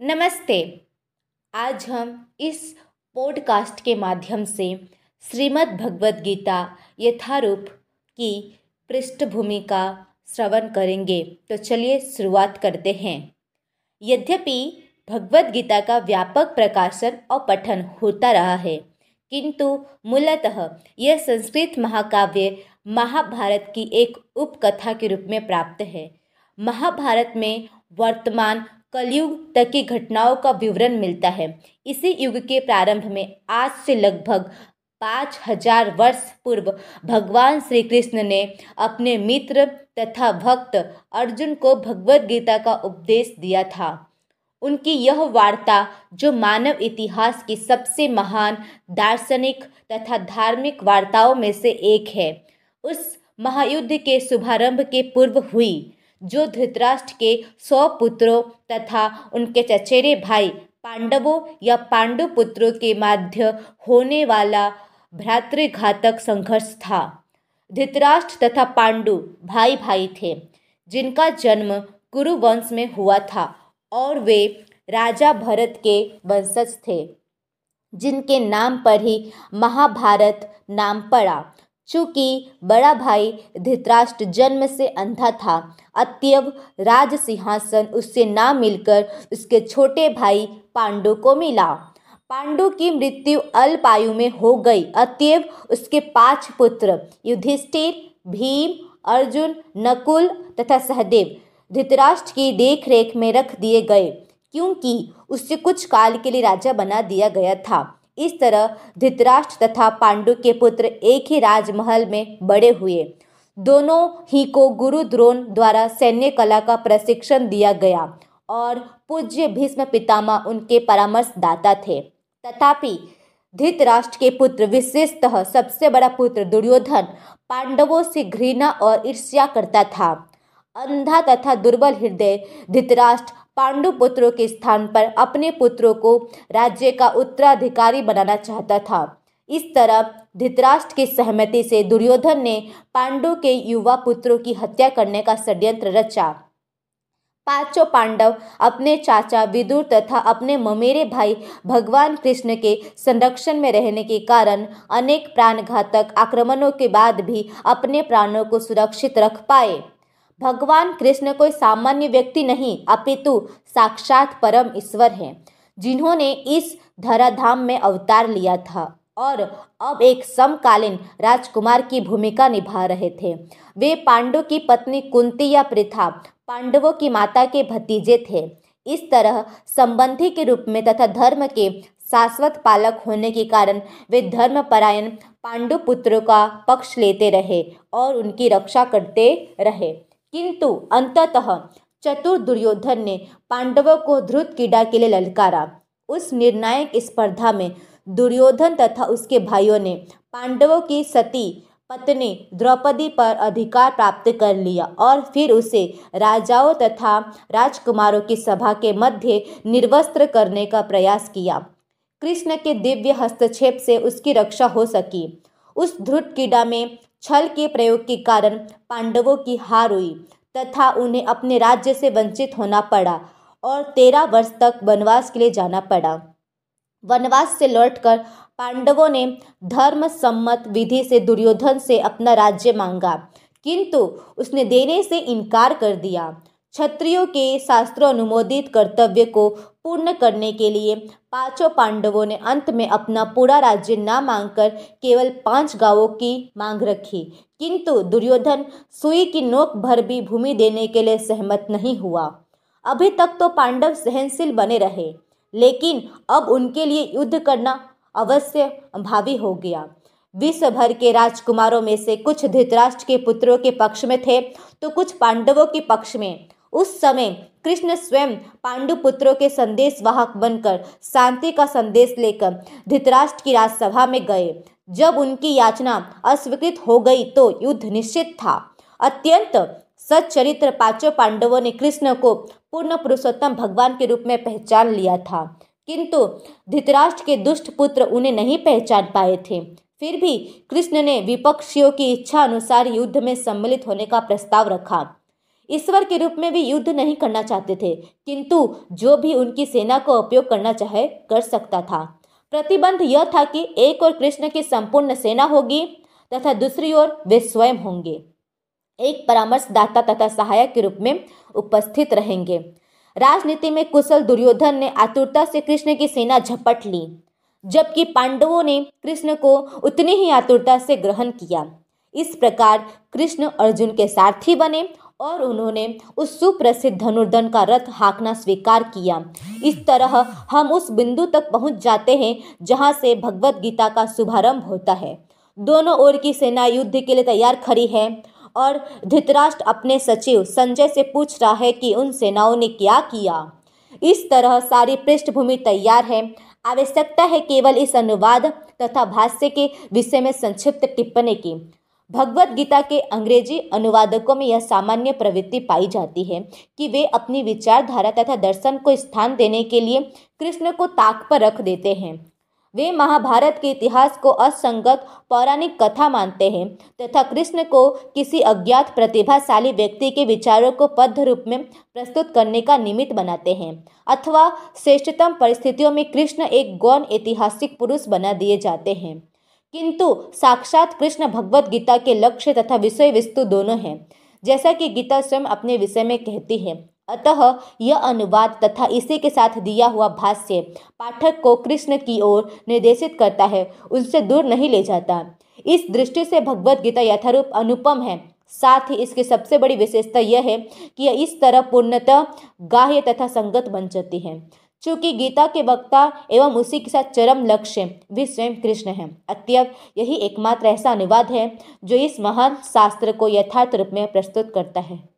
नमस्ते। आज हम इस पॉडकास्ट के माध्यम से श्रीमद् भगवद गीता यथारूप की पृष्ठभूमि का श्रवण करेंगे। तो चलिए शुरुआत करते हैं। यद्यपि भगवद गीता का व्यापक प्रकाशन और पठन होता रहा है, किंतु मूलतः यह संस्कृत महाकाव्य महाभारत की एक उपकथा के रूप में प्राप्त है। महाभारत में वर्तमान कलयुग तक की घटनाओं का विवरण मिलता है। इसी युग के प्रारंभ में आज से लगभग पाँच हज़ार वर्ष पूर्व भगवान श्री कृष्ण ने अपने मित्र तथा भक्त अर्जुन को भगवद गीता का उपदेश दिया था। उनकी यह वार्ता जो मानव इतिहास की सबसे महान दार्शनिक तथा धार्मिक वार्ताओं में से एक है। उस महायुद्ध के शुभारंभ के पूर्व हुई। जो धृतराष्ट्र के सौ पुत्रों तथा उनके चचेरे भाई पांडवों या पांडु पुत्रों के माध्य होने वाला भ्रातृघातक संघर्ष था। धृतराष्ट्र तथा पांडु भाई भाई थे, जिनका जन्म कुरु वंश में हुआ था और वे राजा भरत के वंशज थे, जिनके नाम पर ही महाभारत नाम पड़ा। चूँकि बड़ा भाई धृतराष्ट्र जन्म से अंधा था अतएव राज सिंहासन उससे ना मिलकर उसके छोटे भाई पांडु को मिला। पांडु की मृत्यु अल्पायु में हो गई। अतएव उसके पाँच पुत्र, युधिष्ठिर, भीम, अर्जुन, नकुल तथा सहदेव, धृतराष्ट्र की देखरेख में रख दिए गए, क्योंकि उससे कुछ काल के लिए राजा बना दिया गया था। इस तरह धृतराष्ट्र तथा पांडु के पुत्र एक ही राजमहल में बड़े हुए। दोनों ही को गुरु द्रोण द्वारा सैन्य कला का प्रशिक्षण दिया गया और पूज्य भीष्म पितामह उनके परामर्शदाता थे। तथापि धृतराष्ट्र के पुत्र विशेषतः सबसे बड़ा पुत्र दुर्योधन पांडवों से घृणा और ईर्ष्या करता था। अंधा तथा दुर्बल हृदय धृतराष्ट्र पांडु पुत्रों के स्थान पर अपने पुत्रों को राज्य का उत्तराधिकारी बनाना चाहता था। इस तरह धृतराष्ट्र की सहमति से दुर्योधन ने पांडु के युवा पुत्रों की हत्या करने का षड्यंत्र रचा। पाँचों पांडव अपने चाचा विदुर तथा अपने ममेरे भाई भगवान कृष्ण के संरक्षण में रहने के कारण अनेक प्राणघातक आक्रमणों के बाद भी अपने प्राणों को सुरक्षित रख पाए। भगवान कृष्ण कोई सामान्य व्यक्ति नहीं, अपितु साक्षात परम ईश्वर हैं, जिन्होंने इस धराधाम में अवतार लिया था। और अब एक समकालीन राजकुमार की भूमिका निभा रहे थे। वे पांडव की पत्नी कुंती या प्रथा, पांडवों की माता के भतीजे थे। इस तरह संबंधी के रूप में तथा धर्म के शाश्वत पालक होने के कारण वे धर्मपरायण पांडु पुत्रों का पक्ष लेते रहे और उनकी रक्षा करते रहे। किंतु अंततः चतुर दुर्योधन ने पांडवों को ध्रुत कीड़ा के लिए ललकारा। उस निर्णायक स्पर्धा में दुर्योधन तथा उसके भाइयों ने पांडवों की सती पत्नी द्रौपदी पर अधिकार प्राप्त कर लिया और फिर उसे राजाओं तथा राजकुमारों की सभा के मध्य निर्वस्त्र करने का प्रयास किया। कृष्ण के दिव्य हस्तक्षेप से उसकी रक्षा हो सकी। उस ध्रुत कीड़ा में छल के प्रयोग के कारण पांडवों की हार हुई तथा उन्हें अपने राज्य से वंचित होना पड़ा और तेरह वर्ष तक वनवास के लिए जाना पड़ा। वनवास से लौटकर पांडवों ने धर्म सम्मत विधि से दुर्योधन से अपना राज्य मांगा, किंतु उसने देने से इनकार कर दिया। क्षत्रियों के शास्त्रों अनुमोदित कर्तव्य को पूर्ण करने के लिए पाँचों पांडवों ने अंत में अपना पूरा राज्य न मांगकर केवल पाँच गाँवों की मांग रखी। किंतु दुर्योधन सुई की नोक भर भी भूमि देने के लिए सहमत नहीं हुआ। अभी तक तो पांडव सहनशील बने रहे, लेकिन अब उनके लिए युद्ध करना अवश्य भावी हो गया। विश्व भर के राजकुमारों में से कुछ धृतराष्ट्र के पुत्रों के पक्ष में थे तो कुछ पांडवों के पक्ष में उस समय कृष्ण स्वयं पांडु पुत्रों के संदेश वाहक बनकर शांति का संदेश लेकर धृतराष्ट्र की राजसभा में गए। जब उनकी याचना अस्वीकृत हो गई तो युद्ध निश्चित था। अत्यंत सच्चरित्र पाँचों पांडवों ने कृष्ण को पूर्ण पुरुषोत्तम भगवान के रूप में पहचान लिया था। किंतु धृतराष्ट्र के दुष्ट पुत्र उन्हें नहीं पहचान पाए थे। फिर भी कृष्ण ने विपक्षियों की इच्छा अनुसार युद्ध में सम्मिलित होने का प्रस्ताव रखा। ईश्वर के रूप में भी युद्ध नहीं करना चाहते थे, किंतु जो भी उनकी सेना को उपयोग करना चाहे, कर सकता था। प्रतिबंध यह था कि एक और कृष्ण की संपूर्ण सेना होगी, तथा दूसरी ओर वे स्वयं होंगे। एक परामर्शदाता तथा सहायक के रूप में उपस्थित रहेंगे। राजनीति में कुशल दुर्योधन ने आतुरता से कृष्ण की सेना झपट ली, जबकि पांडवों ने कृष्ण को उतनी ही आतुरता से ग्रहण किया। इस प्रकार कृष्ण अर्जुन के सारथी बने और उन्होंने उस सुप्रसिद्ध धनुर्धन का रथ हाकना स्वीकार किया। इस तरह हम उस बिंदु तक पहुँच जाते हैं जहाँ से भगवत गीता का शुभारंभ होता है। दोनों ओर की सेना युद्ध के लिए तैयार खड़ी है और धृतराष्ट्र अपने सचिव संजय से पूछ रहा है कि उन सेनाओं ने क्या किया। इस तरह सारी पृष्ठभूमि तैयार है। आवश्यकता है केवल इस अनुवाद तथा भाष्य के विषय में संक्षिप्त टिप्पणी की। भगवत गीता के अंग्रेज़ी अनुवादकों में यह सामान्य प्रवृत्ति पाई जाती है कि वे अपनी विचारधारा तथा दर्शन को स्थान देने के लिए कृष्ण को ताक पर रख देते हैं। वे महाभारत के इतिहास को असंगत पौराणिक कथा मानते हैं तथा कृष्ण को किसी अज्ञात प्रतिभाशाली व्यक्ति के विचारों को पद्ध रूप में प्रस्तुत करने का निमित्त बनाते हैं अथवा श्रेष्ठतम परिस्थितियों में कृष्ण एक गौण ऐतिहासिक पुरुष बना दिए जाते हैं। किंतु साक्षात कृष्ण भगवत गीता के लक्ष्य तथा विषय वस्तु दोनों हैं, जैसा कि गीता स्वयं अपने विषय में कहती है। अतः यह अनुवाद तथा इसी के साथ दिया हुआ भाष्य पाठक को कृष्ण की ओर निर्देशित करता है, उनसे दूर नहीं ले जाता। इस दृष्टि से भगवत गीता यथारूप अनुपम है। साथ ही इसकी सबसे बड़ी विशेषता यह है कि यह इस तरह पूर्णतः गाह्य तथा संगत बन जाती है। चूँकि गीता के वक्ता एवं उसी के साथ चरम लक्ष्य भी स्वयं कृष्ण है। अत्यव यही एकमात्र ऐसा अनुवाद है, जो इस महान शास्त्र को यथार्थ रूप में प्रस्तुत करता है।